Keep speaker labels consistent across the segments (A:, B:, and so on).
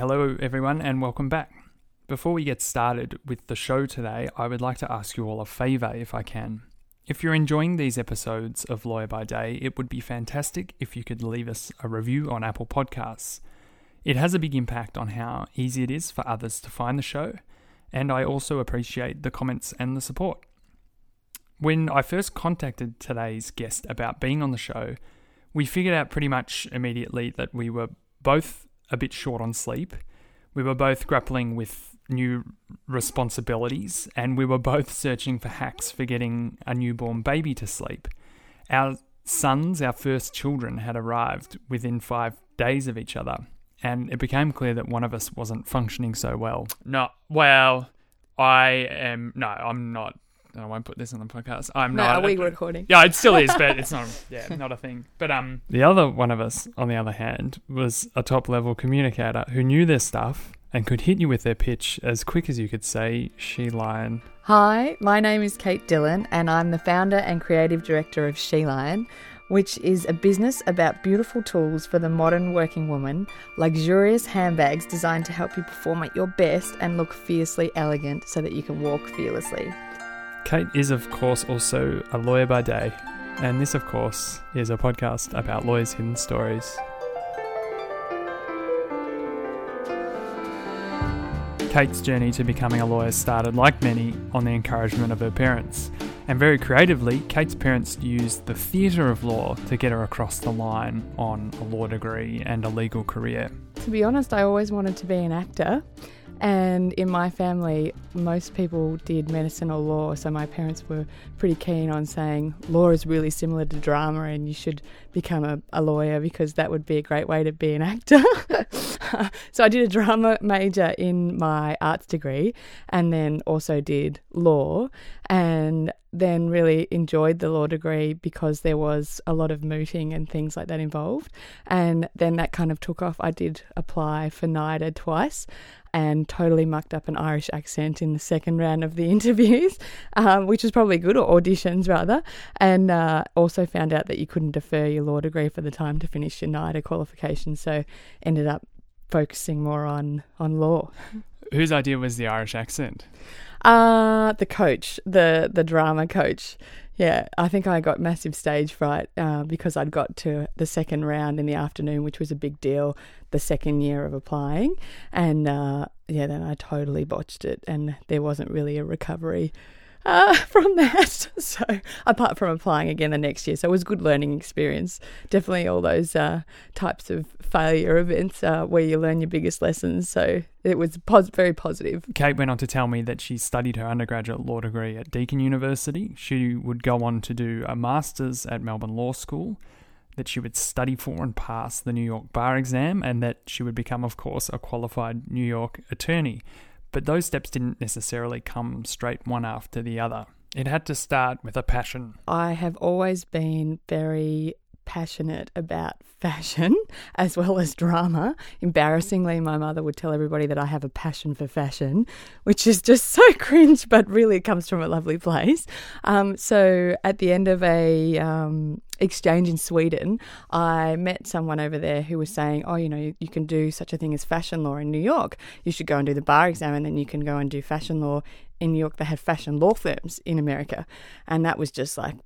A: Hello, everyone, and welcome back. Before we get started with the show today, I would like to ask you all a favour if I can. If you're enjoying these episodes of Lawyer by Day, it would be fantastic if you could leave us a review on Apple Podcasts. It has a big impact on how easy it is for others to find the show, and I also appreciate the comments and the support. When I first contacted today's guest about being on the show, we figured out pretty much immediately that we were both a bit short on sleep. We were both grappling with new responsibilities, and we were both searching for hacks for getting a newborn baby to sleep. Our sons, our first children, had arrived within five days of each other, and it became clear that one of us wasn't functioning so well. No, well, I am. No, I'm not. I won't put this on the podcast. I'm
B: No,
A: not.
B: are we recording?
A: Yeah, it still is, but it's not. Yeah, not a thing. But um, the other one of us, on the other hand, was a top level communicator who knew their stuff and could hit you with their pitch as quick as you could say "she lion."
B: Hi, my name is Kate Dillon, and I'm the founder and creative director of She Lion, which is a business about beautiful tools for the modern working woman, luxurious handbags designed to help you perform at your best and look fiercely elegant so that you can walk fearlessly.
A: Kate is, of course, also a lawyer by day, and this, of course, is a podcast about lawyers' hidden stories. Kate's journey to becoming a lawyer started, like many, on the encouragement of her parents. And very creatively, Kate's parents used the theatre of law to get her across the line on a law degree and a legal career.
B: To be honest, I always wanted to be an actor. And in my family, most people did medicine or law, so my parents were pretty keen on saying law is really similar to drama and you should become a, a lawyer because that would be a great way to be an actor. so I did a drama major in my arts degree and then also did law and then really enjoyed the law degree because there was a lot of mooting and things like that involved. And then that kind of took off. I did apply for NIDA twice and totally mucked up an Irish accent in the second round of the interviews, um, which was probably good, or auditions rather. And uh, also found out that you couldn't defer your law degree for the time to finish your NIDA qualification. So ended up focusing more on, on law.
A: Whose idea was the Irish accent?
B: Uh, the coach, the the drama coach. Yeah, I think I got massive stage fright uh, because I'd got to the second round in the afternoon, which was a big deal, the second year of applying. And uh, yeah, then I totally botched it, and there wasn't really a recovery uh, from that. So, apart from applying again the next year, so it was a good learning experience. Definitely all those uh, types of failure events uh, where you learn your biggest lessons. So, it was pos- very positive.
A: Kate went on to tell me that she studied her undergraduate law degree at Deakin University. She would go on to do a master's at Melbourne Law School, that she would study for and pass the New York bar exam, and that she would become, of course, a qualified New York attorney. But those steps didn't necessarily come straight one after the other. It had to start with a passion.
B: I have always been very passionate about fashion as well as drama. Embarrassingly, my mother would tell everybody that I have a passion for fashion, which is just so cringe, but really it comes from a lovely place. Um, so at the end of a um, exchange in Sweden, I met someone over there who was saying, "Oh, you know, you, you can do such a thing as fashion law in New York. You should go and do the bar exam, and then you can go and do fashion law in New York. They had fashion law firms in America, and that was just like."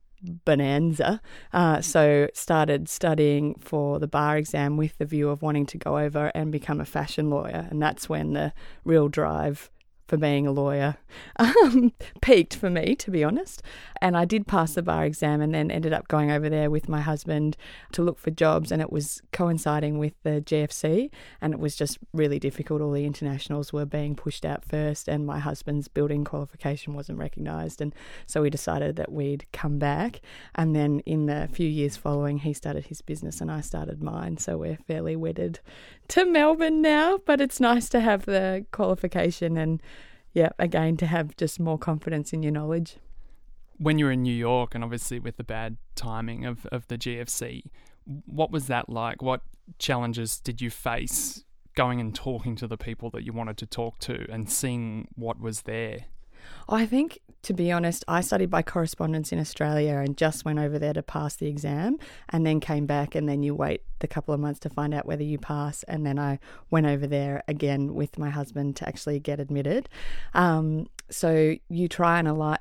B: Bonanza. Uh, so started studying for the bar exam with the view of wanting to go over and become a fashion lawyer, and that's when the real drive for being a lawyer um, peaked for me, to be honest. And I did pass the bar exam and then ended up going over there with my husband to look for jobs. And it was coinciding with the GFC, and it was just really difficult. All the internationals were being pushed out first, and my husband's building qualification wasn't recognised. And so we decided that we'd come back. And then in the few years following, he started his business and I started mine. So we're fairly wedded to Melbourne now, but it's nice to have the qualification and yeah, again, to have just more confidence in your knowledge.
A: When you were in New York, and obviously with the bad timing of, of the GFC, what was that like? What challenges did you face going and talking to the people that you wanted to talk to and seeing what was there?
B: I think, to be honest, I studied by correspondence in Australia and just went over there to pass the exam and then came back. And then you wait the couple of months to find out whether you pass. And then I went over there again with my husband to actually get admitted. Um, so you try and align.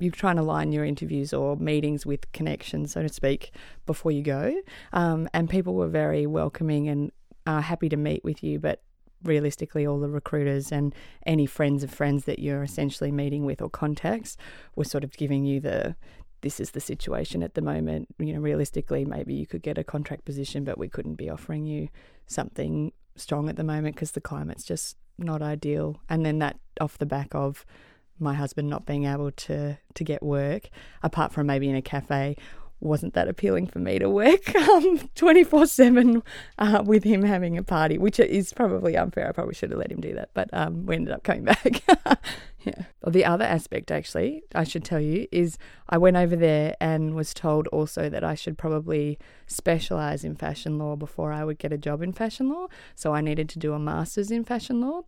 B: You try and align your interviews or meetings with connections, so to speak, before you go. Um, and people were very welcoming and uh, happy to meet with you, but realistically all the recruiters and any friends of friends that you're essentially meeting with or contacts were sort of giving you the this is the situation at the moment. You know realistically maybe you could get a contract position but we couldn't be offering you something strong at the moment because the climate's just not ideal. And then that off the back of my husband not being able to to get work apart from maybe in a cafe wasn't that appealing for me to work um, 24 uh, 7 with him having a party, which is probably unfair. I probably should have let him do that, but um, we ended up coming back. yeah. Well, the other aspect, actually, I should tell you, is I went over there and was told also that I should probably specialise in fashion law before I would get a job in fashion law. So I needed to do a master's in fashion law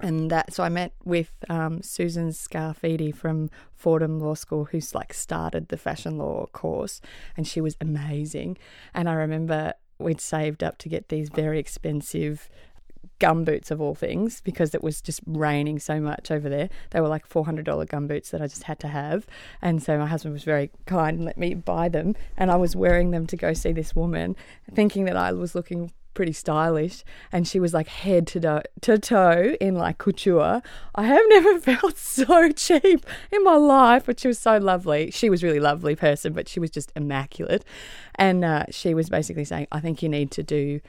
B: and that so I met with um, Susan Scafidi from Fordham Law School, who's like started the fashion law course, and she was amazing. And I remember we'd saved up to get these very expensive gumboots of all things because it was just raining so much over there. They were like $400 gumboots that I just had to have. And so my husband was very kind and let me buy them. And I was wearing them to go see this woman, thinking that I was looking pretty stylish, and she was like head to, toe in like couture. I have never felt so cheap in my life, but she was so lovely. She was really lovely person, but she was just immaculate, and uh, she was basically saying, "I think you need to do."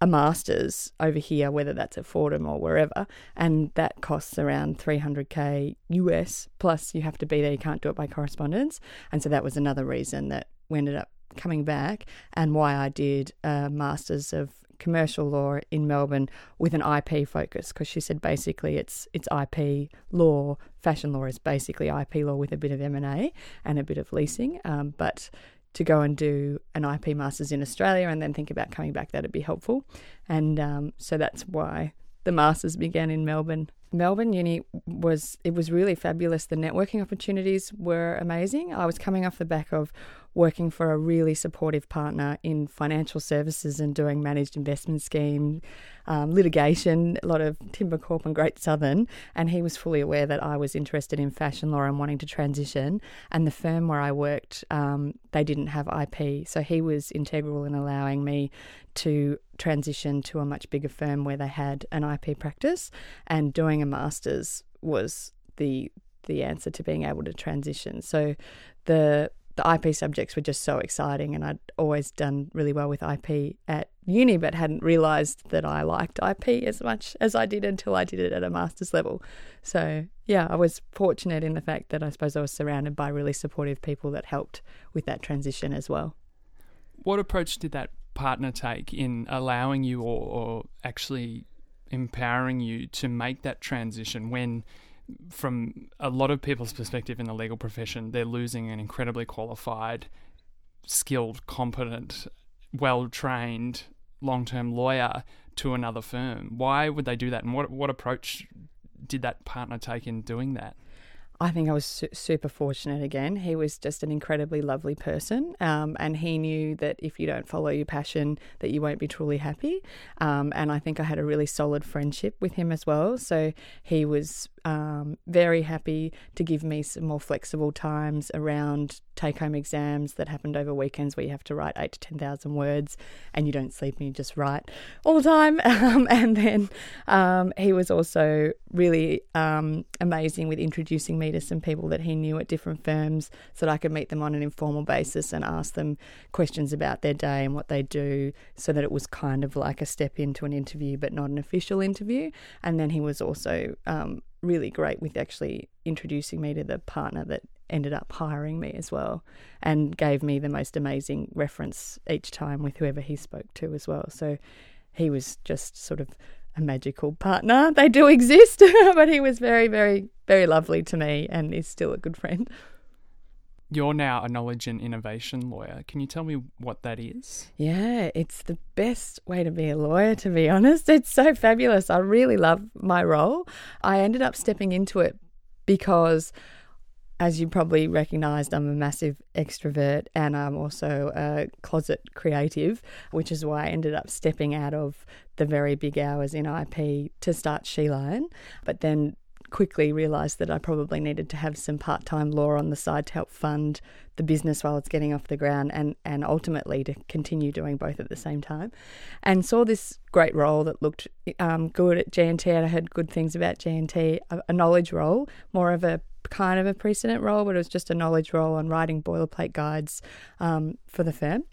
B: a master's over here, whether that's at Fordham or wherever, and that costs around 300k US. Plus, you have to be there; you can't do it by correspondence, and so that was another reason that we ended up coming back, and why I did a master's of commercial law in Melbourne with an IP focus because she said basically it's it's IP law. Fashion law is basically IP law with a bit of M and A and a bit of leasing. Um, but to go and do an IP masters in Australia and then think about coming back, that'd be helpful. And um, so that's why the masters began in Melbourne. Melbourne Uni was it was really fabulous. The networking opportunities were amazing. I was coming off the back of working for a really supportive partner in financial services and doing managed investment scheme, um, litigation, a lot of Timbercorp and Great Southern. And he was fully aware that I was interested in fashion law and wanting to transition. And the firm where I worked, um, they didn't have IP. So he was integral in allowing me to transition to a much bigger firm where they had an IP practice. And doing a master's was the the answer to being able to transition. So the the IP subjects were just so exciting, and I'd always done really well with IP at uni, but hadn't realised that I liked IP as much as I did until I did it at a master's level. So, yeah, I was fortunate in the fact that I suppose I was surrounded by really supportive people that helped with that transition as well.
A: What approach did that partner take in allowing you or, or actually empowering you to make that transition when? from a lot of people's perspective in the legal profession, they're losing an incredibly qualified, skilled, competent, well trained long term lawyer to another firm. Why would they do that? And what, what approach did that partner take in doing that?
B: I think I was su- super fortunate again. He was just an incredibly lovely person, um, and he knew that if you don't follow your passion, that you won't be truly happy. Um, and I think I had a really solid friendship with him as well. So he was um, very happy to give me some more flexible times around take home exams that happened over weekends where you have to write eight to 10,000 words and you don't sleep and you just write all the time. Um, and then um, he was also really um, amazing with introducing me to some people that he knew at different firms so that I could meet them on an informal basis and ask them questions about their day and what they do so that it was kind of like a step into an interview but not an official interview. And then he was also um, really great with actually introducing me to the partner that ended up hiring me as well and gave me the most amazing reference each time with whoever he spoke to as well. So he was just sort of a magical partner. They do exist, but he was very, very, very lovely to me and is still a good friend.
A: You're now a knowledge and innovation lawyer. Can you tell me what that is?
B: Yeah, it's the best way to be a lawyer, to be honest. It's so fabulous. I really love my role. I ended up stepping into it because as you probably recognized, I'm a massive extrovert and I'm also a closet creative, which is why I ended up stepping out of the very big hours in IP to start Sheline. But then quickly realised that I probably needed to have some part time law on the side to help fund the business while it's getting off the ground and, and ultimately to continue doing both at the same time. And saw this great role that looked um, good at G&T. I heard good things about G&T, a, a knowledge role, more of a kind of a precedent role, but it was just a knowledge role on writing boilerplate guides um, for the firm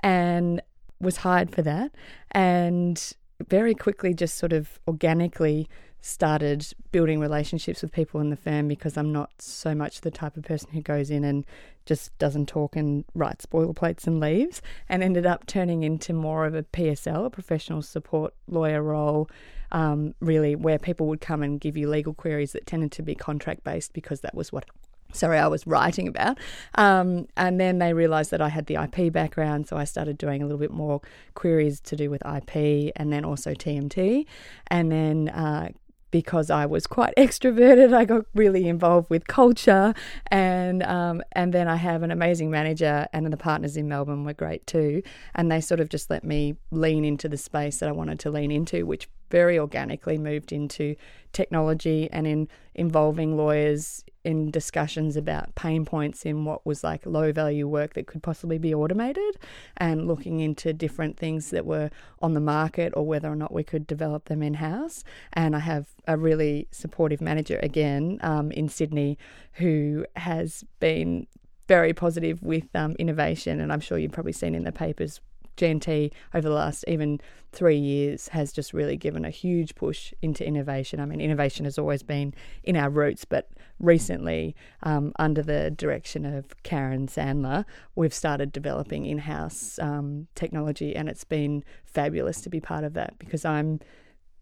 B: and was hired for that. And very quickly, just sort of organically started building relationships with people in the firm because I'm not so much the type of person who goes in and just doesn't talk and writes boilerplates and leaves, and ended up turning into more of a PSL, a professional support lawyer role, um, really, where people would come and give you legal queries that tended to be contract based because that was what sorry, I was writing about. Um, and then they realised that I had the IP background, so I started doing a little bit more queries to do with IP and then also TMT. And then uh, because I was quite extroverted. I got really involved with culture, and um, and then I have an amazing manager, and the partners in Melbourne were great too, and they sort of just let me lean into the space that I wanted to lean into, which very organically moved into technology and in involving lawyers in discussions about pain points in what was like low value work that could possibly be automated and looking into different things that were on the market or whether or not we could develop them in house. And I have a really supportive manager again um, in Sydney who has been very positive with um, innovation. And I'm sure you've probably seen in the papers G&T over the last even three years has just really given a huge push into innovation. I mean, innovation has always been in our roots, but recently, um, under the direction of Caryn Sandler, we've started developing in house um, technology, and it's been fabulous to be part of that because I'm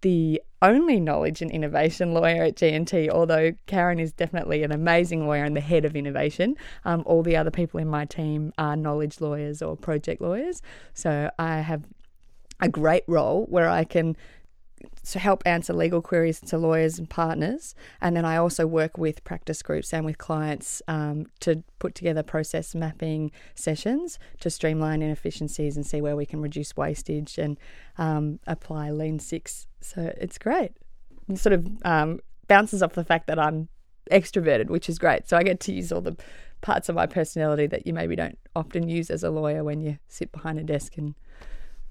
B: the only knowledge and innovation lawyer at G&T, although Caryn is definitely an amazing lawyer and the head of innovation. Um, all the other people in my team are knowledge lawyers or project lawyers. So I have a great role where I can to help answer legal queries to lawyers and partners. And then I also work with practice groups and with clients um, to put together process mapping sessions to streamline inefficiencies and see where we can reduce wastage and um, apply Lean Six. So it's great. It sort of um, bounces off the fact that I'm extroverted, which is great. So I get to use all the parts of my personality that you maybe don't often use as a lawyer when you sit behind a desk and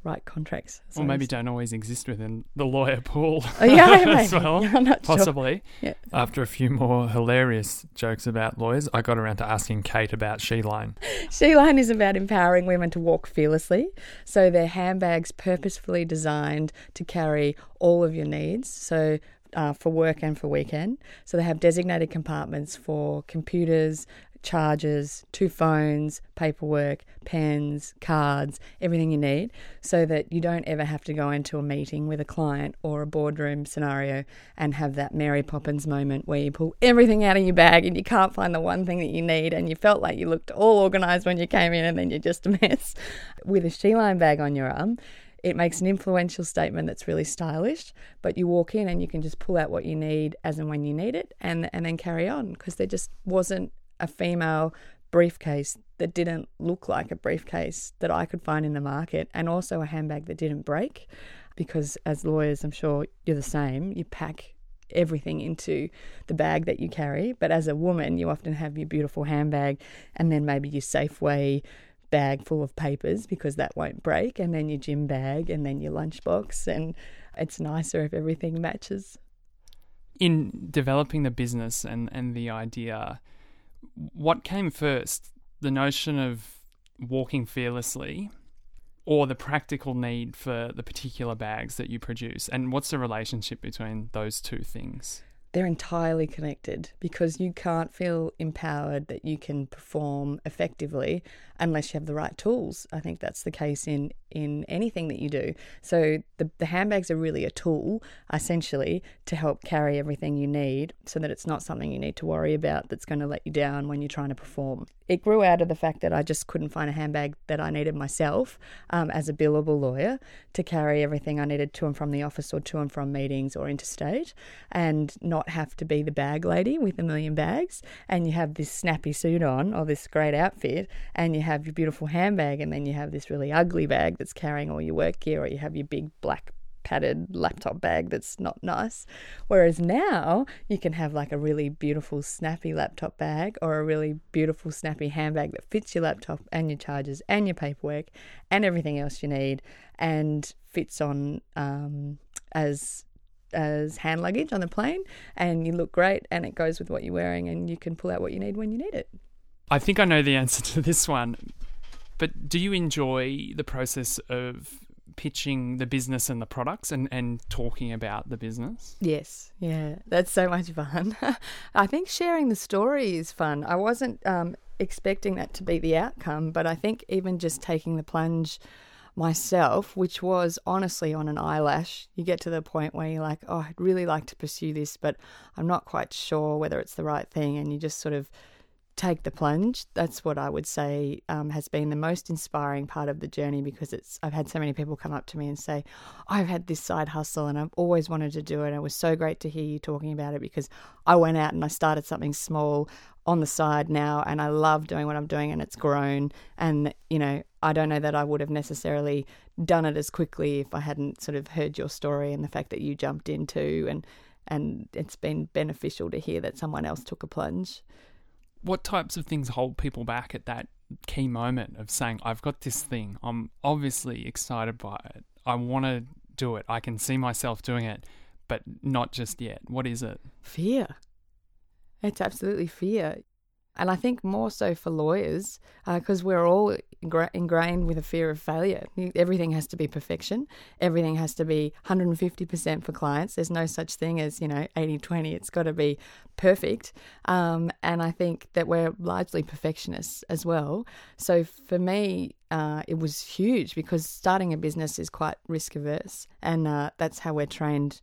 B: write contracts.
A: So or maybe don't always exist within the lawyer pool
B: oh, yeah,
A: as well.
B: Yeah,
A: possibly.
B: Sure. Yeah.
A: After a few more hilarious jokes about lawyers, I got around to asking Kate about Sheline.
B: Sheline is about empowering women to walk fearlessly. So they're handbags purposefully designed to carry all of your needs. So uh, for work and for weekend. So they have designated compartments for computers, chargers, two phones, paperwork, pens, cards, everything you need, so that you don't ever have to go into a meeting with a client or a boardroom scenario and have that Mary Poppins moment where you pull everything out of your bag and you can't find the one thing that you need and you felt like you looked all organized when you came in and then you're just a mess. With a Sheline bag on your arm, it makes an influential statement that's really stylish, but you walk in and you can just pull out what you need as and when you need it and and then carry on because there just wasn't a female briefcase that didn't look like a briefcase that I could find in the market, and also a handbag that didn't break. Because as lawyers, I'm sure you're the same, you pack everything into the bag that you carry. But as a woman, you often have your beautiful handbag and then maybe your Safeway bag full of papers because that won't break, and then your gym bag and then your lunchbox. And it's nicer if everything matches.
A: In developing the business and, and the idea, what came first? The notion of walking fearlessly or the practical need for the particular bags that you produce? And what's the relationship between those two things?
B: They're entirely connected because you can't feel empowered that you can perform effectively unless you have the right tools. I think that's the case in in anything that you do. So the, the handbags are really a tool, essentially, to help carry everything you need so that it's not something you need to worry about that's going to let you down when you're trying to perform. It grew out of the fact that I just couldn't find a handbag that I needed myself um, as a billable lawyer to carry everything I needed to and from the office or to and from meetings or interstate and not have to be the bag lady with a million bags. And you have this snappy suit on or this great outfit and you have your beautiful handbag and then you have this really ugly bag that's carrying all your work gear or you have your big black padded laptop bag that's not nice. Whereas now you can have like a really beautiful snappy laptop bag or a really beautiful snappy handbag that fits your laptop and your chargers and your paperwork and everything else you need and fits on um, as as hand luggage on the plane and you look great and it goes with what you're wearing and you can pull out what you need when you need it.
A: I think I know the answer to this one. But do you enjoy the process of pitching the business and the products and, and talking about the business?
B: Yes, yeah, that's so much fun. I think sharing the story is fun. I wasn't um, expecting that to be the outcome, but I think even just taking the plunge myself, which was honestly on an eyelash, you get to the point where you're like, oh, I'd really like to pursue this, but I'm not quite sure whether it's the right thing. And you just sort of take the plunge. That's what I would say um, has been the most inspiring part of the journey because it's. I've had so many people come up to me and say, "I've had this side hustle and I've always wanted to do it." it was so great to hear you talking about it because I went out and I started something small on the side now and I love doing what I'm doing and it's grown and you know I don't know that I would have necessarily done it as quickly if I hadn't sort of heard your story and the fact that you jumped into and and it's been beneficial to hear that someone else took a plunge
A: what types of things hold people back at that key moment of saying, I've got this thing, I'm obviously excited by it, I want to do it, I can see myself doing it, but not just yet? What is it?
B: Fear. It's absolutely fear. And I think more so for lawyers, because uh, we're all ingra- ingrained with a fear of failure. Everything has to be perfection. Everything has to be 150% for clients. There's no such thing as, you know, 80 20. It's got to be perfect. Um, and I think that we're largely perfectionists as well. So for me, uh, it was huge because starting a business is quite risk averse. And uh, that's how we're trained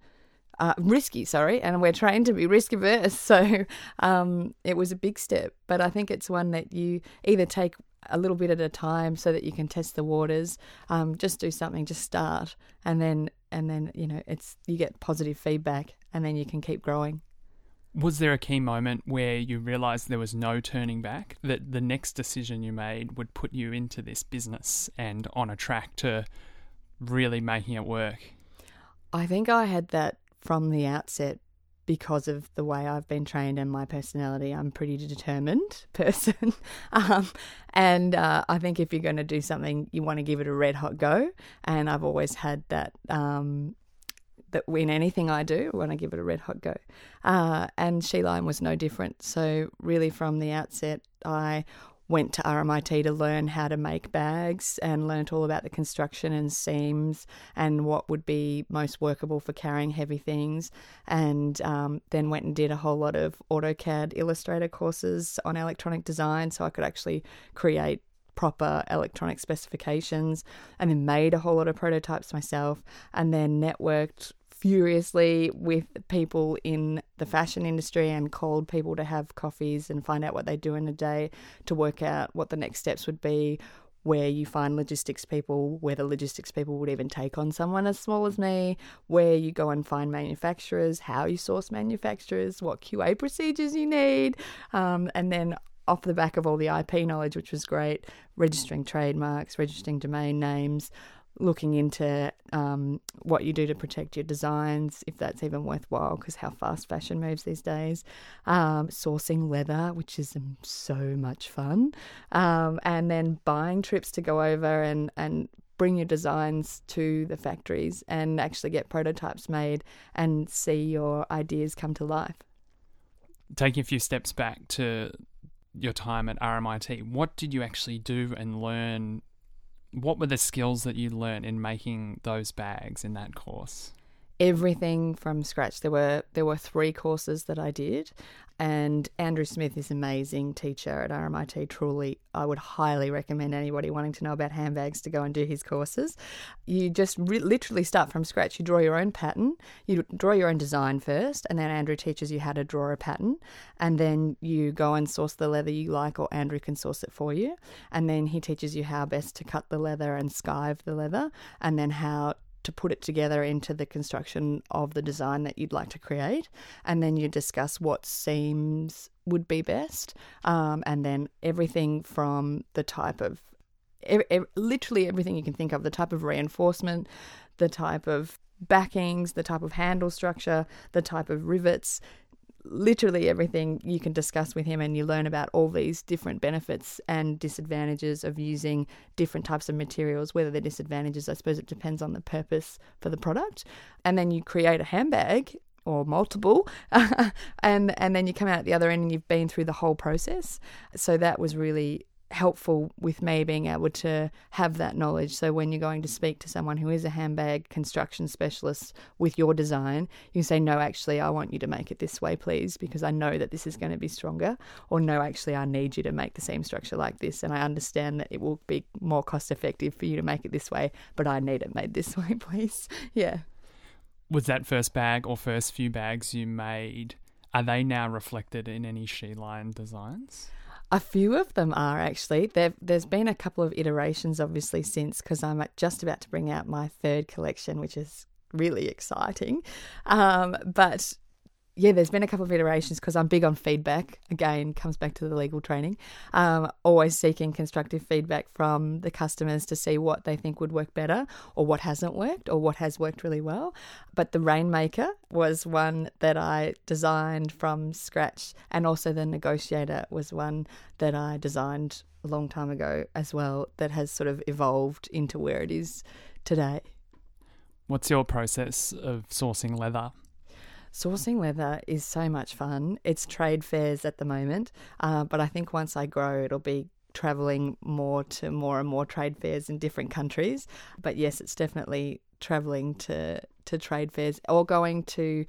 B: uh, risky, sorry, and we're trained to be risk averse. So um, it was a big step, but I think it's one that you either take a little bit at a time so that you can test the waters. Um, just do something, just start, and then and then you know it's you get positive feedback, and then you can keep growing.
A: Was there a key moment where you realized there was no turning back? That the next decision you made would put you into this business and on a track to really making it work?
B: I think I had that from the outset because of the way I've been trained and my personality. I'm a pretty determined person. um, and uh, I think if you're going to do something, you want to give it a red hot go. And I've always had that. Um, that in anything I do, when I give it a red hot go. Uh, and She Line was no different. So, really, from the outset, I went to RMIT to learn how to make bags and learnt all about the construction and seams and what would be most workable for carrying heavy things. And um, then went and did a whole lot of AutoCAD Illustrator courses on electronic design so I could actually create proper electronic specifications and then made a whole lot of prototypes myself and then networked furiously with people in the fashion industry and called people to have coffees and find out what they do in a day to work out what the next steps would be, where you find logistics people, where the logistics people would even take on someone as small as me, where you go and find manufacturers, how you source manufacturers, what QA procedures you need, um, and then off the back of all the IP knowledge, which was great, registering trademarks, registering domain names, looking into um, what you do to protect your designs, if that's even worthwhile, because how fast fashion moves these days. Um, sourcing leather, which is um, so much fun, um, and then buying trips to go over and and bring your designs to the factories and actually get prototypes made and see your ideas come to life.
A: Taking a few steps back to your time at RMIT, what did you actually do and learn what were the skills that you learned in making those bags in that course?
B: Everything from scratch. There were there were three courses that I did. And Andrew Smith is an amazing teacher at RMIT. Truly, I would highly recommend anybody wanting to know about handbags to go and do his courses. You just re- literally start from scratch. You draw your own pattern, you draw your own design first, and then Andrew teaches you how to draw a pattern. And then you go and source the leather you like, or Andrew can source it for you. And then he teaches you how best to cut the leather and skive the leather, and then how to put it together into the construction of the design that you'd like to create. And then you discuss what seams would be best. Um, and then everything from the type of, literally everything you can think of, the type of reinforcement, the type of backings, the type of handle structure, the type of rivets, literally everything you can discuss with him and you learn about all these different benefits and disadvantages of using different types of materials whether they're disadvantages i suppose it depends on the purpose for the product. And then you create a handbag or multiple and and then you come out the other end and you've been through the whole process. So that was really helpful with me being able to have that knowledge. So when you're going to speak to someone who is a handbag construction specialist with your design, you say, No, actually, I want you to make it this way, please, because I know that this is going to be stronger. Or no, actually, I need you to make the same structure like this. And I understand that it will be more cost effective for you to make it this way, but I need it made this way, please. Yeah.
A: Was that first bag or first few bags you made? Are they now reflected in any Sheline designs?
B: A few of them are actually. There, there's been a couple of iterations, obviously, since because I'm just about to bring out my third collection, which is really exciting. Um, but yeah, there's been a couple of iterations because I'm big on feedback. Again, comes back to the legal training. Um, always seeking constructive feedback from the customers to see what they think would work better or what hasn't worked or what has worked really well. But the Rainmaker was one that I designed from scratch, and also the Negotiator was one that I designed a long time ago as well that has sort of evolved into where it is today.
A: What's your process of sourcing leather?
B: Sourcing leather is so much fun. It's trade fairs at the moment, uh, but I think once I grow, it'll be traveling more to more and more trade fairs in different countries. But yes, it's definitely traveling to to trade fairs or going to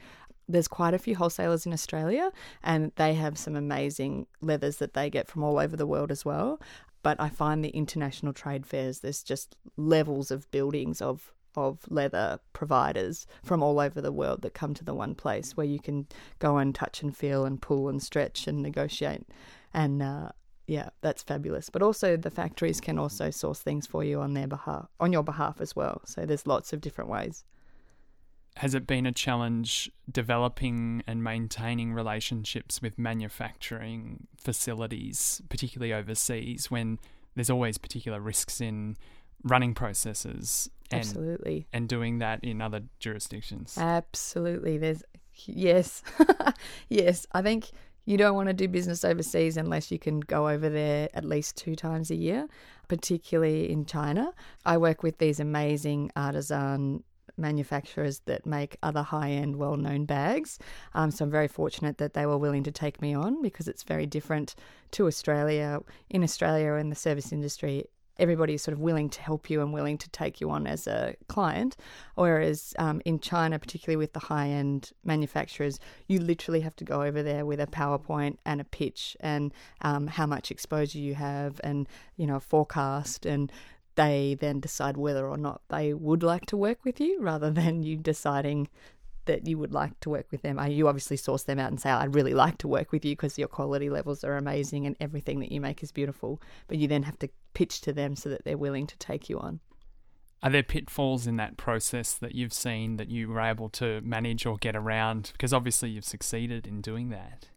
B: there's quite a few wholesalers in Australia and they have some amazing leathers that they get from all over the world as well. But I find the international trade fairs, there's just levels of buildings of of leather providers from all over the world that come to the one place where you can go and touch and feel and pull and stretch and negotiate. And uh, yeah, that's fabulous. But also the factories can also source things for you on their behalf, on your behalf as well. So there's lots of different ways.
A: Has it been a challenge developing and maintaining relationships with manufacturing facilities, particularly overseas, when there's always particular risks in running processes
B: and, Absolutely.
A: And doing that in other jurisdictions.
B: Absolutely. There's yes. yes. I think you don't want to do business overseas unless you can go over there at least two times a year, particularly in China. I work with these amazing artisan manufacturers that make other high end, well known bags. Um, so I'm very fortunate that they were willing to take me on because it's very different to Australia. In Australia, in the service industry, everybody is sort of willing to help you and willing to take you on as a client. Whereas um, in China, particularly with the high end manufacturers, you literally have to go over there with a PowerPoint and a pitch and um, how much exposure you have and, you know, forecast. And they then decide whether or not they would like to work with you rather than you deciding that you would like to work with them? You obviously source them out and say, I'd really like to work with you because your quality levels are amazing and everything that you make is beautiful. But you then have to pitch to them so that they're willing to take you on.
A: Are there pitfalls in that process that you've seen that you were able to manage or get around? Because obviously you've succeeded in doing that.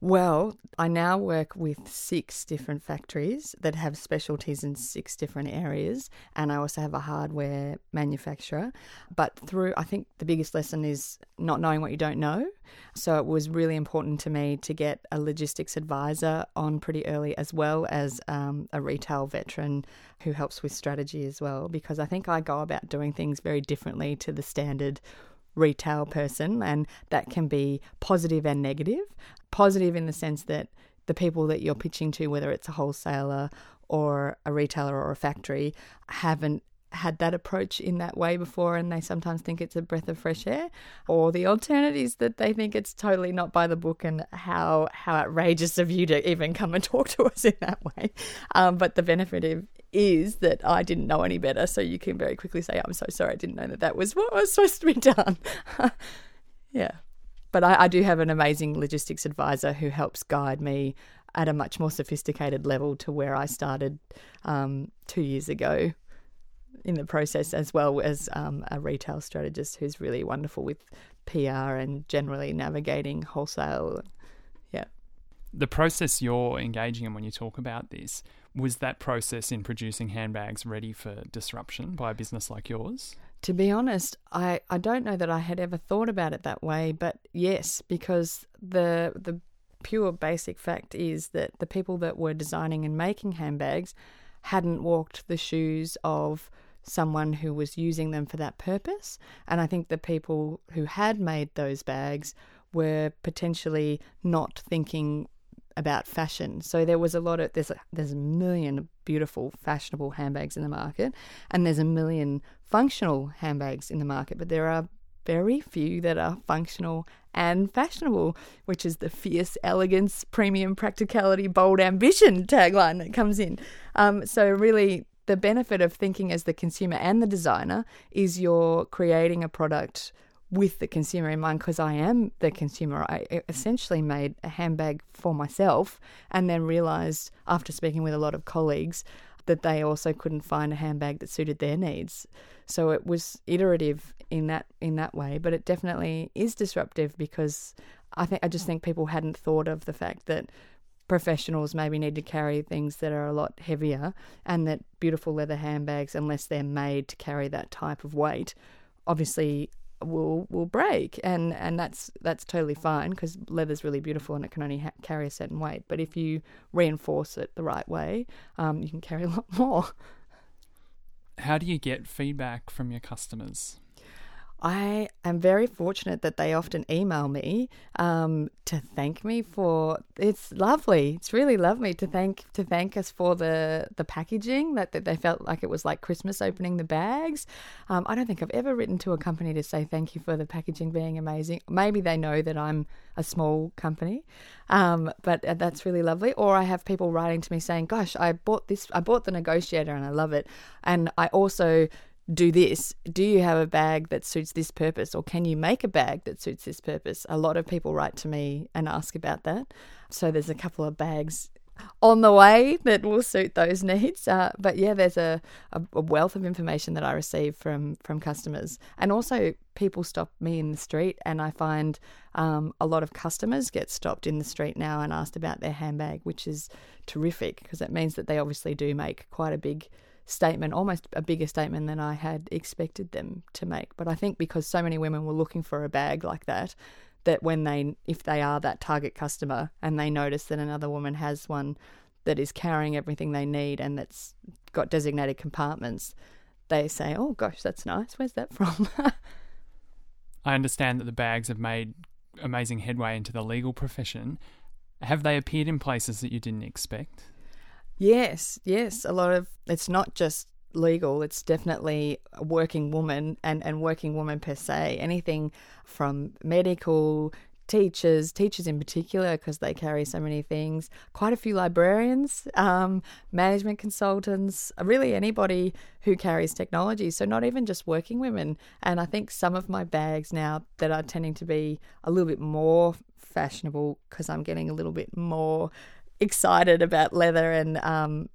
B: Well, I now work with six different factories that have specialties in six different areas, and I also have a hardware manufacturer. But through, I think the biggest lesson is not knowing what you don't know. So it was really important to me to get a logistics advisor on pretty early, as well as um, a retail veteran who helps with strategy as well, because I think I go about doing things very differently to the standard retail person, and that can be positive and negative. Positive in the sense that the people that you're pitching to, whether it's a wholesaler or a retailer or a factory, haven't had that approach in that way before and they sometimes think it's a breath of fresh air or the alternative is that they think it's totally not by the book and how how outrageous of you to even come and talk to us in that way um, but the benefit of, is that I didn't know any better. So you can very quickly say, I'm so sorry, I didn't know that that was what was supposed to be done. yeah. But I, I, do have an amazing logistics advisor who helps guide me at a much more sophisticated level to where I started um, two years ago. In the process, as well as um, a retail strategist who's really wonderful with PR and generally navigating wholesale. Yeah.
A: The process you're engaging in when you talk about this was that process in producing handbags ready for disruption by a business like yours?
B: To be honest, I, I don't know that I had ever thought about it that way, but yes, because the the pure basic fact is that the people that were designing and making handbags hadn't walked the shoes of someone who was using them for that purpose. And I think the people who had made those bags were potentially not thinking about fashion. So there was a lot of there's a, there's a million beautiful fashionable handbags in the market, and there's a million functional handbags in the market, but there are very few that are functional and fashionable, which is the fierce elegance, premium practicality, bold ambition tagline that comes in. Um, so really, the benefit of thinking as the consumer and the designer is you're creating a product with the consumer in mind because I am the consumer. I essentially made a handbag for myself and then realized after speaking with a lot of colleagues that they also couldn't find a handbag that suited their needs. So it was iterative in that in that way, but it definitely is disruptive because I think I just think people hadn't thought of the fact that professionals maybe need to carry things that are a lot heavier and that beautiful leather handbags unless they're made to carry that type of weight obviously will will break. And and that's that's totally fine because leather's really beautiful and it can only ha- carry a certain weight. But if you reinforce it the right way um, you can carry a lot more.
A: How do you get feedback from your customers
B: I am very fortunate that they often email me um, to thank me for. It's lovely. It's really lovely to thank to thank us for the the packaging that, that they felt like it was like Christmas opening the bags. Um, I don't think I've ever written to a company to say thank you for the packaging being amazing. Maybe they know that I'm a small company, um, but uh, that's really lovely. Or I have people writing to me saying, "Gosh, I bought this. I bought the negotiator and I love it, and I also." Do this. Do you have a bag that suits this purpose, or can you make a bag that suits this purpose? A lot of people write to me and ask about that. So there's a couple of bags on the way that will suit those needs. Uh, but yeah, there's a, a, wealth of information that I receive from from customers, and also people stop me in the street, and I find um, a lot of customers get stopped in the street now and asked about their handbag, which is terrific because it means that they obviously do make quite a big statement, almost a bigger statement than I had expected them to make. But I think because so many women were looking for a bag like that, that when they, if they are that target customer and they notice that another woman has one that is carrying everything they need and that's got designated compartments, they say, oh gosh, that's nice. Where's that from?
A: I understand that the bags have made amazing headway into the legal profession. Have they appeared in places that you didn't expect?
B: Yes, yes. A lot of it's not just legal, it's definitely a working woman and, and working woman per se. Anything from medical, teachers, teachers in particular, because they carry so many things, quite a few librarians, um, management consultants, really anybody who carries technology. So, not even just working women. And I think some of my bags now that are tending to be a little bit more fashionable because I'm getting a little bit more excited about leather and um,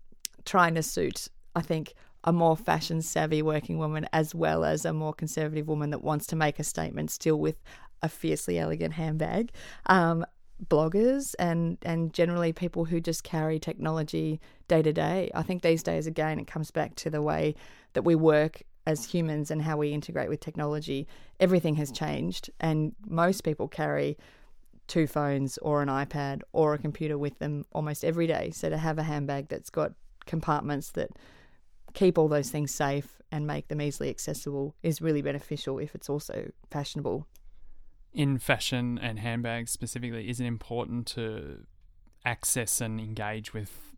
B: trying to suit, I think, a more fashion savvy working woman as well as a more conservative woman that wants to make a statement still with a fiercely elegant handbag. Um, bloggers and and generally people who just carry technology day to day. I think these days again it comes back to the way that we work as humans and how we integrate with technology. Everything has changed and most people carry two phones or an iPad or a computer with them almost every day. So to have a handbag that's got compartments that keep all those things safe and make them easily accessible is really beneficial if it's also fashionable.
A: In fashion and handbags specifically, is it important to access and engage with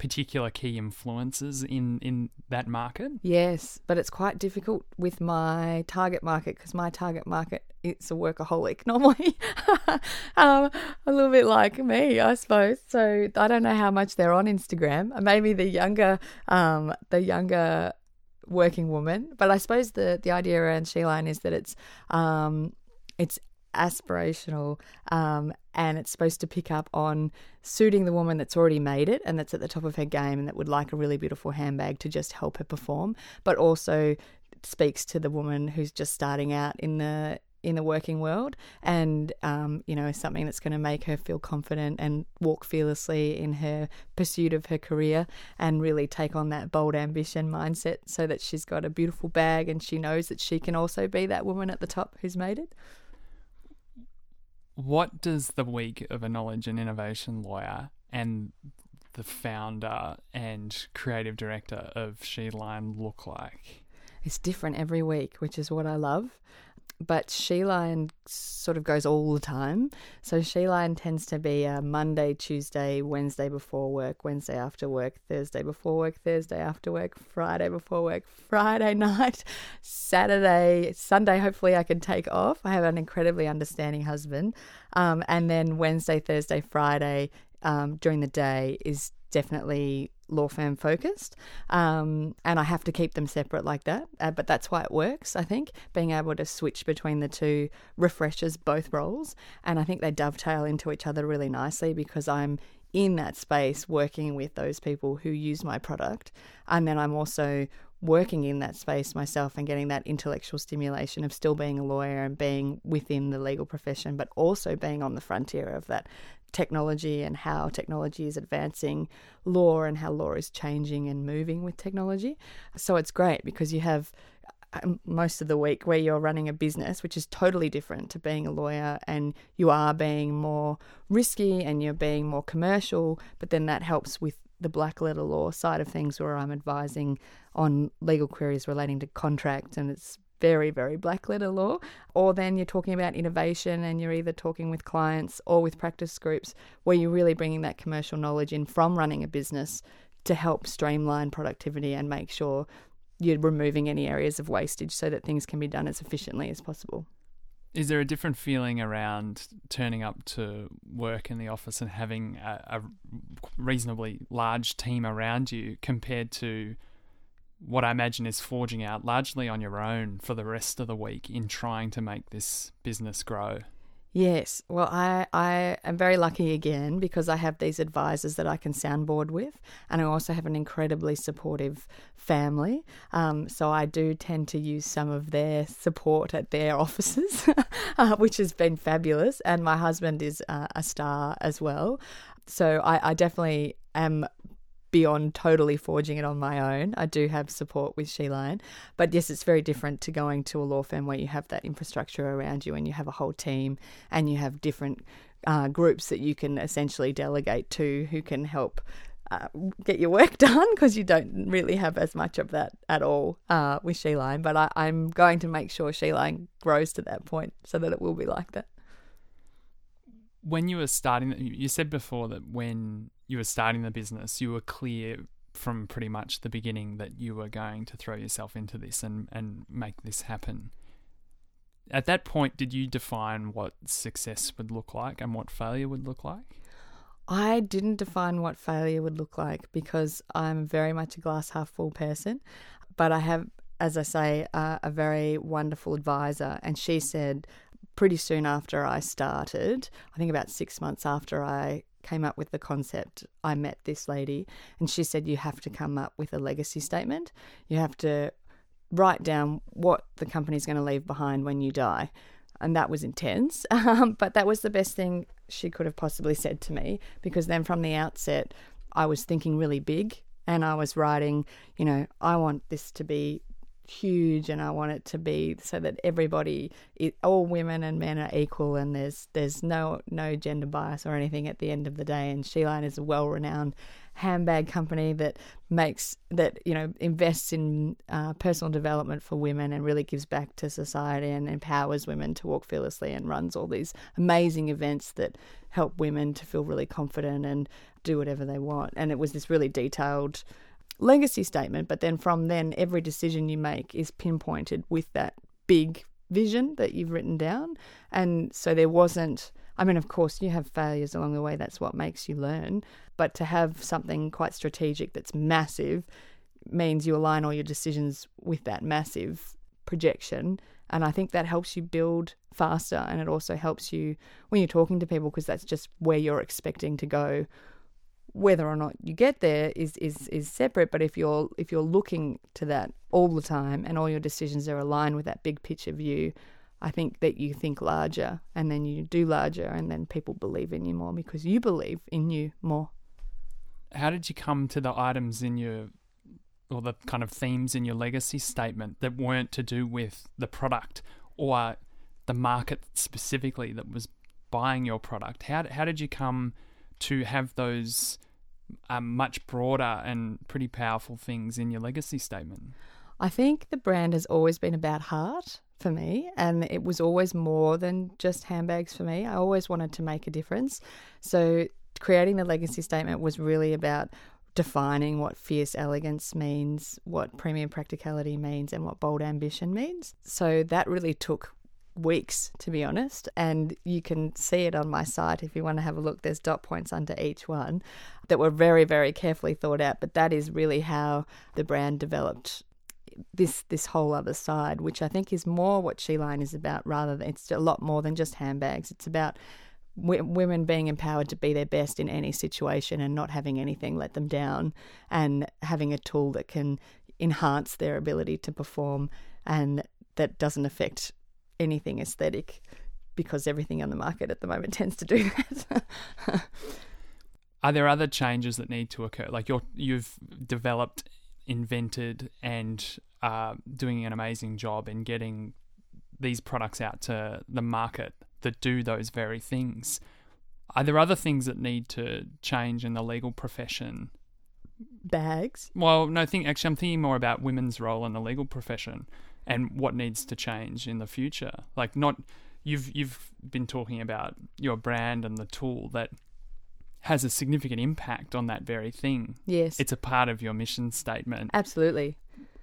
A: particular key influences in in that market?
B: Yes, but it's quite difficult with my target market because my target market it's a workaholic normally, um, a little bit like me, I suppose. So I don't know how much they're on Instagram. Maybe the younger, um, the younger working woman. But I suppose the the idea around Sheline is that it's um, it's aspirational, um, and it's supposed to pick up on suiting the woman that's already made it and that's at the top of her game and that would like a really beautiful handbag to just help her perform, but also speaks to the woman who's just starting out in the in the working world and um, you know something that's going to make her feel confident and walk fearlessly in her pursuit of her career and really take on that bold ambition mindset so that she's got a beautiful bag and she knows that she can also be that woman at the top who's made it
A: what does the week of a knowledge and innovation lawyer and the founder and creative director of She Sheilion look like?
B: It's different every week, which is what I love but Sheilion sort of goes all the time. So Sheilion tends to be a Monday, Tuesday, Wednesday before work, Wednesday after work, Thursday before work, Thursday after work, Friday before work, Friday night, Saturday, Sunday. Hopefully, I can take off. I have an incredibly understanding husband, um, and then Wednesday, Thursday, Friday um, during the day is definitely law firm focused. Um, and I have to keep them separate like that. Uh, but that's why it works, I think. Being able to switch between the two refreshes both roles. And I think they dovetail into each other really nicely because I'm in that space working with those people who use my product. And then I'm also working in that space myself and getting that intellectual stimulation of still being a lawyer and being within the legal profession, but also being on the frontier of that technology and how technology is advancing law and how law is changing and moving with technology. So it's great because you have um, most of the week where you're running a business, which is totally different to being a lawyer, and you are being more risky and you're being more commercial, but then that helps with the black letter law side of things where I'm advising on legal queries relating to contract and it's very, very black letter law, or then you're talking about innovation and you're either talking with clients or with practice groups where you're really bringing that commercial knowledge in from running a business to help streamline productivity and make sure you're removing any areas of wastage so that things can be done as efficiently as possible.
A: Is there a different feeling around turning up to work in the office and having a, a reasonably large team around you compared to what I imagine is forging out largely on your own for the rest of the week in trying to make this business grow.
B: Yes. Well, I, I am very lucky again because I have these advisors that I can soundboard with, and I also have an incredibly supportive family. Um, so I do tend to use some of their support at their offices, uh, which has been fabulous. And my husband is uh, a star as well. So I, I definitely am beyond totally forging it on my own. I do have support with Sheilion, but yes, it's very different to going to a law firm where you have that infrastructure around you and you have a whole team and you have different uh, groups that you can essentially delegate to who can help. Uh, get your work done because you don't really have as much of that at all uh, with Sheilion. But I, I'm going to make sure Sheilion grows to that point so that it will be like that
A: when you were starting, you said before that when you were starting the business, you were clear from pretty much the beginning that you were going to throw yourself into this and, and make this happen. At that point, did you define what success would look like and what failure would look like?
B: I didn't define what failure would look like because I'm very much a glass half full person. But I have, as I say, uh, a very wonderful advisor, and she said, pretty soon after I started, I think about six months after I came up with the concept, I met this lady and she said, You have to come up with a legacy statement. You have to write down what the company's going to leave behind when you die. And that was intense. Um, but that was the best thing she could have possibly said to me because then from the outset, I was thinking really big and I was writing, you know, I want this to be huge and I want it to be so that everybody all women and men are equal and there's there's no no gender bias or anything at the end of the day. And Sheilion is a well renowned handbag company that makes that you know invests in uh, personal development for women and really gives back to society and empowers women to walk fearlessly and runs all these amazing events that help women to feel really confident and do whatever they want. And it was this really detailed legacy statement, but then from then, every decision you make is pinpointed with that big vision that you've written down. And so there wasn't, I mean, of course, you have failures along the way, that's what makes you learn. But to have something quite strategic that's massive means you align all your decisions with that massive projection And I think that helps you build faster and it also helps you when you're talking to people because that's just where you're expecting to go. Whether or not you get there is, is, is separate, but if you're if you're looking to that all the time and all your decisions are aligned with that big picture view, I think that you think larger and then you do larger and then people believe in you more because you believe in you more.
A: How did you come to the items in your or the kind of themes in your legacy statement that weren't to do with the product or the market specifically that was buying your product? How how did you come to have those um, much broader and pretty powerful things in your legacy statement?
B: I think the brand has always been about heart for me, and it was always more than just handbags for me. I always wanted to make a difference. So, creating the legacy statement was really about defining what fierce elegance means, what premium practicality means, and what bold ambition means. So, that really took weeks, to be honest. And you can see it on my site if you want to have a look. There's dot points under each one that were very, very carefully thought out. But that is really how the brand developed this this whole other side, which I think is more what Sheilion is about. Rather than it's a lot more than just handbags. It's about w- women being empowered to be their best in any situation and not having anything let them down, and having a tool that can enhance their ability to perform and that doesn't affect anything aesthetic because everything on the market at the moment tends to do that.
A: Are there other changes that need to occur? Like you're you've developed, invented, and uh, doing an amazing job in getting these products out to the market that do those very things. Are there other things that need to change in the legal profession?
B: Bags.
A: Well, no, think actually I'm thinking more about women's role in the legal profession and what needs to change in the future. Like not you've you've been talking about your brand and the tool that has a significant impact on that very thing.
B: Yes.
A: It's a part of your mission statement.
B: Absolutely.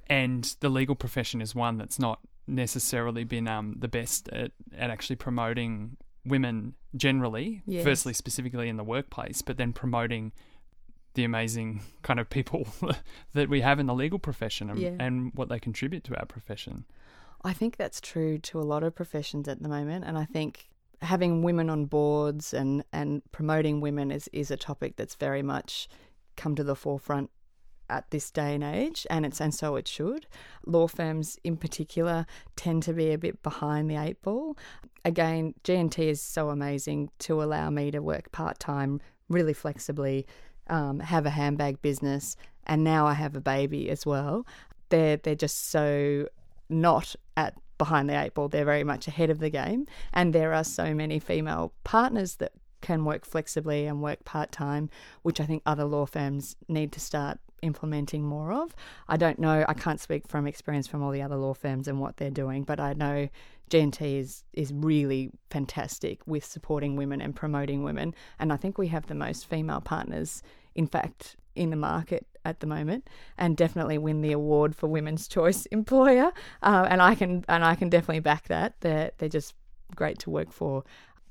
A: And the legal profession is one that's not necessarily been um, the best at, at actually promoting women generally,
B: Yes.
A: firstly, specifically in the workplace, but then promoting the amazing kind of people that we have in the legal profession and,
B: Yeah.
A: and what they contribute to our profession.
B: I think that's true to a lot of professions at the moment, and I think having women on boards and, and promoting women is, is a topic that's very much come to the forefront at this day and age, and it's and so it should. Law firms, in particular, tend to be a bit behind the eight ball. Again, G&T is so amazing to allow me to work part time, really flexibly, um, have a handbag business, and now I have a baby as well. They're they're just so not at behind the eight ball. They're very much ahead of the game, and there are so many female partners that can work flexibly and work part time, which I think other law firms need to start implementing more of. I don't know. I can't speak from experience from all the other law firms and what they're doing, but I know G&T is is really fantastic with supporting women and promoting women, and I think we have the most female partners, in fact, in the market at the moment, and definitely win the award for Women's Choice Employer. Uh, and I can and I can definitely back that. They're they're just great to work for,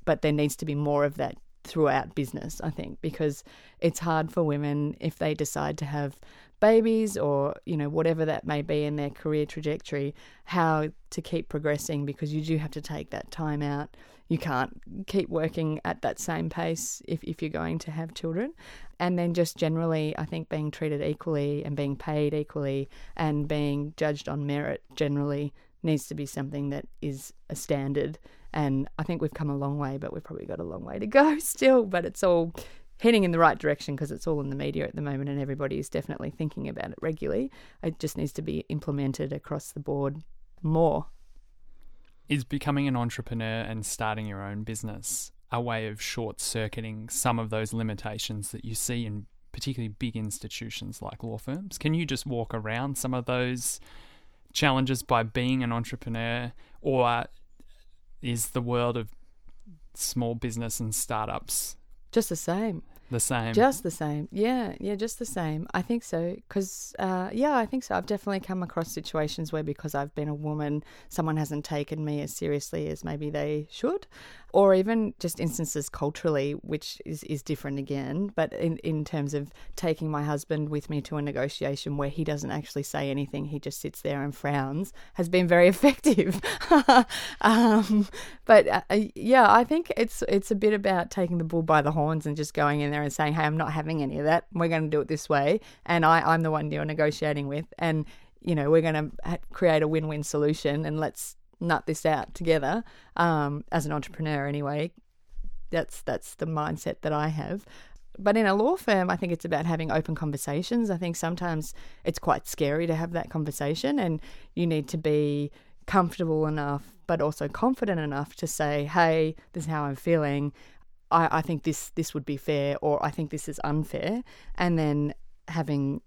B: but there needs to be more of that throughout business. I think because it's hard for women if they decide to have babies or you know whatever that may be in their career trajectory how to keep progressing because you do have to take that time out you can't keep working at that same pace if, if you're going to have children and then just generally i think being treated equally and being paid equally and being judged on merit generally needs to be something that is a standard and i think we've come a long way but we've probably got a long way to go still but it's all heading in the right direction because it's all in the media at the moment and everybody is definitely thinking about it regularly. It just needs to be implemented across the board more.
A: Is becoming an entrepreneur and starting your own business a way of short circuiting some of those limitations that you see in particularly big institutions like law firms? Can you just walk around some of those challenges by being an entrepreneur, or is the world of small business and startups
B: Just the same.
A: the same?
B: Just the same. Yeah, yeah, just the same. I think so. Because, uh, yeah, I think so. I've definitely come across situations where because I've been a woman, someone hasn't taken me as seriously as maybe they should. Or even just instances culturally, which is, is different again. But in, in terms of taking my husband with me to a negotiation where he doesn't actually say anything, he just sits there and frowns, has been very effective. um, but uh, uh, yeah, I think it's it's a bit about taking the bull by the horns and just going in there and saying, "Hey, I'm not having any of that. We're going to do it this way," and I, I'm the one you're negotiating with, and you know we're going to create a win-win solution, and let's nut this out together. Um, as an entrepreneur, anyway, that's that's the mindset that I have. But in a law firm, I think it's about having open conversations. I think sometimes it's quite scary to have that conversation, and you need to be comfortable enough, but also confident enough to say, "Hey, this is how I'm feeling. I, I think this this would be fair, or I think this is unfair," and then having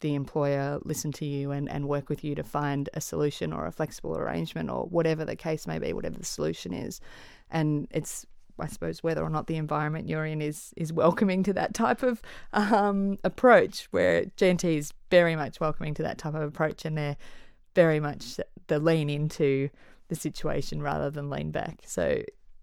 B: the employer listen to you and, and work with you to find a solution or a flexible arrangement or whatever the case may be, whatever the solution is. And it's I suppose whether or not the environment you're in is is welcoming to that type of um, approach, where G&T is very much welcoming to that type of approach, and they're very much the lean into the situation rather than lean back. So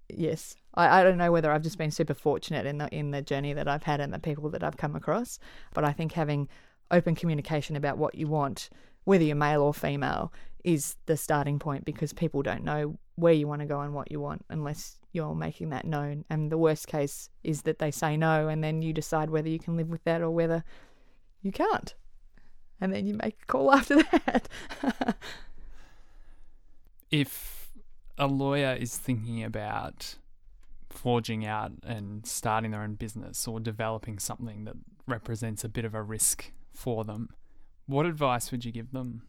B: yes, I, I don't know whether I've just been super fortunate in the in the journey that I've had and the people that I've come across, but I think having open communication about what you want, whether you're male or female, is the starting point because people don't know where you want to go and what you want unless you're making that known. And the worst case is that they say no, and then you decide whether you can live with that or whether you can't. And then you make a call after that.
A: if a lawyer is thinking about forging out and starting their own business or developing something that represents a bit of a risk for them, what advice would you give them?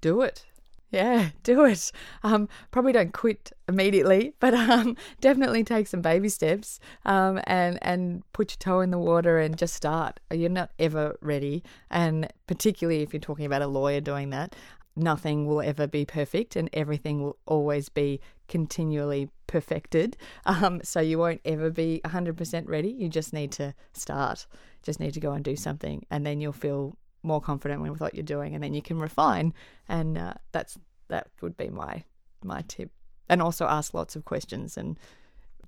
B: Do it. Yeah, do it. Um, probably don't quit immediately, but um, definitely take some baby steps um, and and put your toe in the water and just start. You're not ever ready, and particularly if you're talking about a lawyer doing that, nothing will ever be perfect, and everything will always be continually perfected. Um, so you won't ever be 100% ready. You just need to start just need to go and do something, and then you'll feel more confident with what you're doing, and then you can refine. And uh, that's that would be my my tip. And also ask lots of questions and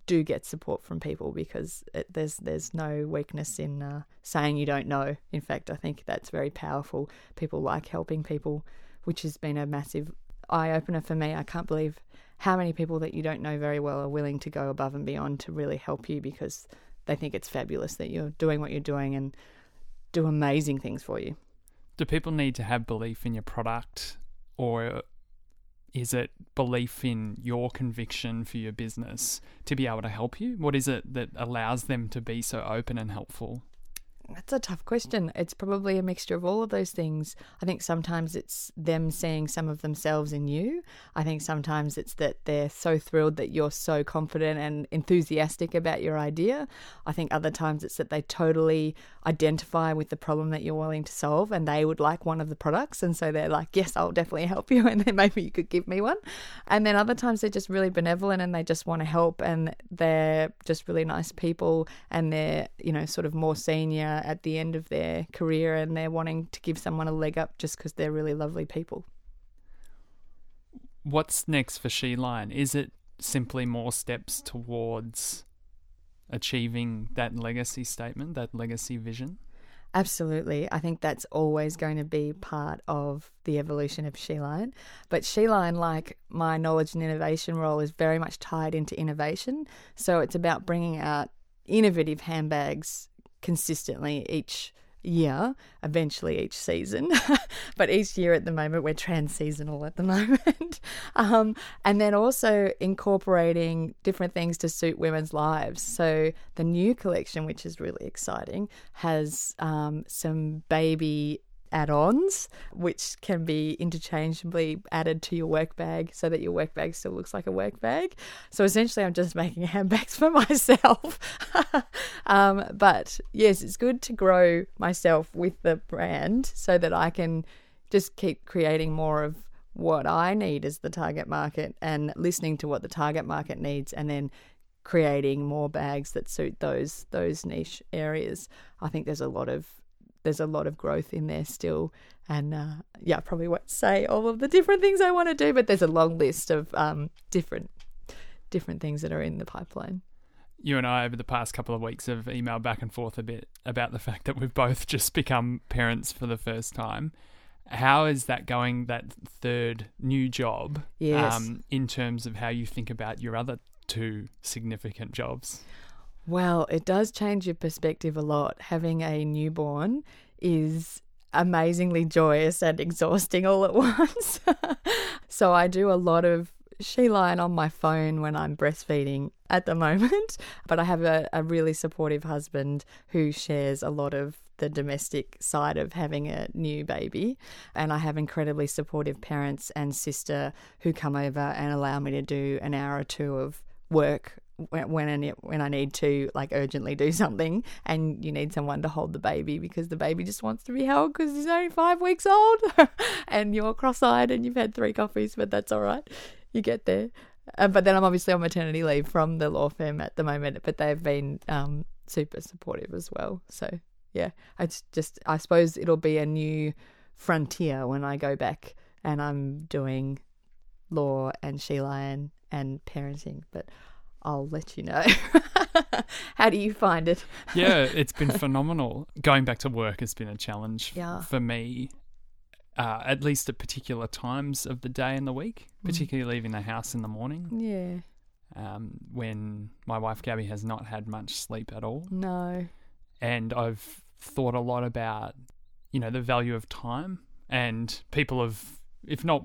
B: do get support from people because it, there's there's no weakness in uh, saying you don't know. In fact, I think that's very powerful. People like helping people, which has been a massive eye opener for me. I can't believe how many people that you don't know very well are willing to go above and beyond to really help you because they think it's fabulous that you're doing what you're doing and do amazing things for you.
A: Do people need to have belief in your product or is it belief in your conviction for your business to be able to help you? What is it that allows them to be so open and helpful?
B: That's a tough question. It's probably a mixture of all of those things. I think sometimes it's them seeing some of themselves in you. I think sometimes it's that they're so thrilled that you're so confident and enthusiastic about your idea. I think other times it's that they totally identify with the problem that you're willing to solve and they would like one of the products. And so they're like, yes, I'll definitely help you. And then maybe you could give me one. And then other times they're just really benevolent and they just want to help and they're just really nice people and they're, you know, sort of more senior at the end of their career and they're wanting to give someone a leg up just because they're really lovely people.
A: What's next for Sheilion? Is it simply more steps towards achieving that legacy statement, that legacy vision?
B: Absolutely. I think that's always going to be part of the evolution of Sheilion. But Sheilion, like my knowledge and innovation role, is very much tied into innovation. So it's about bringing out innovative handbags consistently each year, eventually each season. but each year at the moment, we're trans seasonal at the moment. um, and then also incorporating different things to suit women's lives. So the new collection, which is really exciting, has um, some baby add ons, which can be interchangeably added to your work bag so that your work bag still looks like a work bag. So essentially, I'm just making handbags for myself. um, but yes, it's good to grow myself with the brand so that I can just keep creating more of what I need as the target market and listening to what the target market needs and then creating more bags that suit those those niche areas. I think there's a lot of there's a lot of growth in there still. And uh, yeah, I probably won't say all of the different things I want to do, but there's a long list of um, different different things that are in the pipeline.
A: You and I, over the past couple of weeks, have emailed back and forth a bit about the fact that we've both just become parents for the first time. How is that going, that third new job,
B: Yes.
A: um, in terms of how you think about your other two significant jobs?
B: Well, it does change your perspective a lot. Having a newborn is amazingly joyous and exhausting all at once. so I do a lot of Sheilion on my phone when I'm breastfeeding at the moment, but I have a, a really supportive husband who shares a lot of the domestic side of having a new baby. And I have incredibly supportive parents and sister who come over and allow me to do an hour or two of work when I need, when I need to like urgently do something, and you need someone to hold the baby because the baby just wants to be held because he's only five weeks old, and you're cross-eyed and you've had three coffees, but that's all right, you get there. Uh, but then I'm obviously on maternity leave from the law firm at the moment, but they've been um, super supportive as well. So yeah, it's just I suppose it'll be a new frontier when I go back and I'm doing law and Sheilion and, and parenting, but I'll let you know. How do you find it?
A: yeah, it's been phenomenal. Going back to work has been a challenge
B: Yeah.
A: for me, uh, at least at particular times of the day and the week, particularly leaving the house in the morning
B: Yeah,
A: um, when my wife Gabby has not had much sleep at all.
B: no.
A: And I've thought a lot about, you know, the value of time. And people have, if not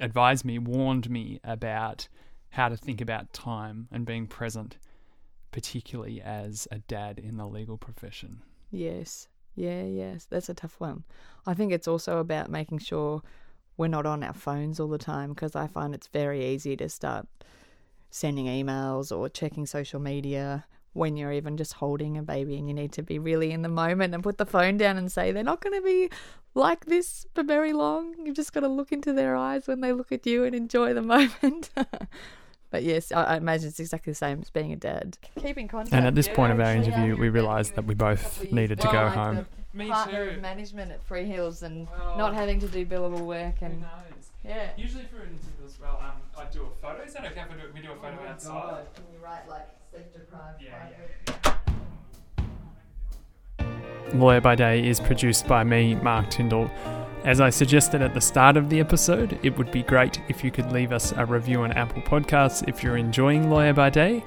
A: advised me, warned me about how to think about time and being present, particularly as a dad in the legal profession.
B: Yes. Yeah, yes. That's a tough one. I think it's also about making sure we're not on our phones all the time because I find it's very easy to start sending emails or checking social media when you're even just holding a baby and you need to be really in the moment and put the phone down and say they're not going to be like this for very long. You've just got to look into their eyes when they look at you and enjoy the moment. But yes, I, I imagine it's exactly the same as being a dad. Keep in contact.
A: And at this point of our interview, we realised that we both needed to go home. Me
B: partner
A: too.
B: in management at Freehills and
A: Oh.
B: not having to do billable work and yeah.
A: Usually for an interview as well, um, I do a photo. Is that okay if I do, we do a photo outside?
B: Can you write like sleep deprived?
A: Yeah, Lawyer by Day is produced by me, Mark Tyndall. As I suggested at the start of the episode, it would be great if you could leave us a review on Apple Podcasts if you're enjoying Lawyer by Day,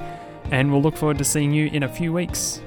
A: and we'll look forward to seeing you in a few weeks.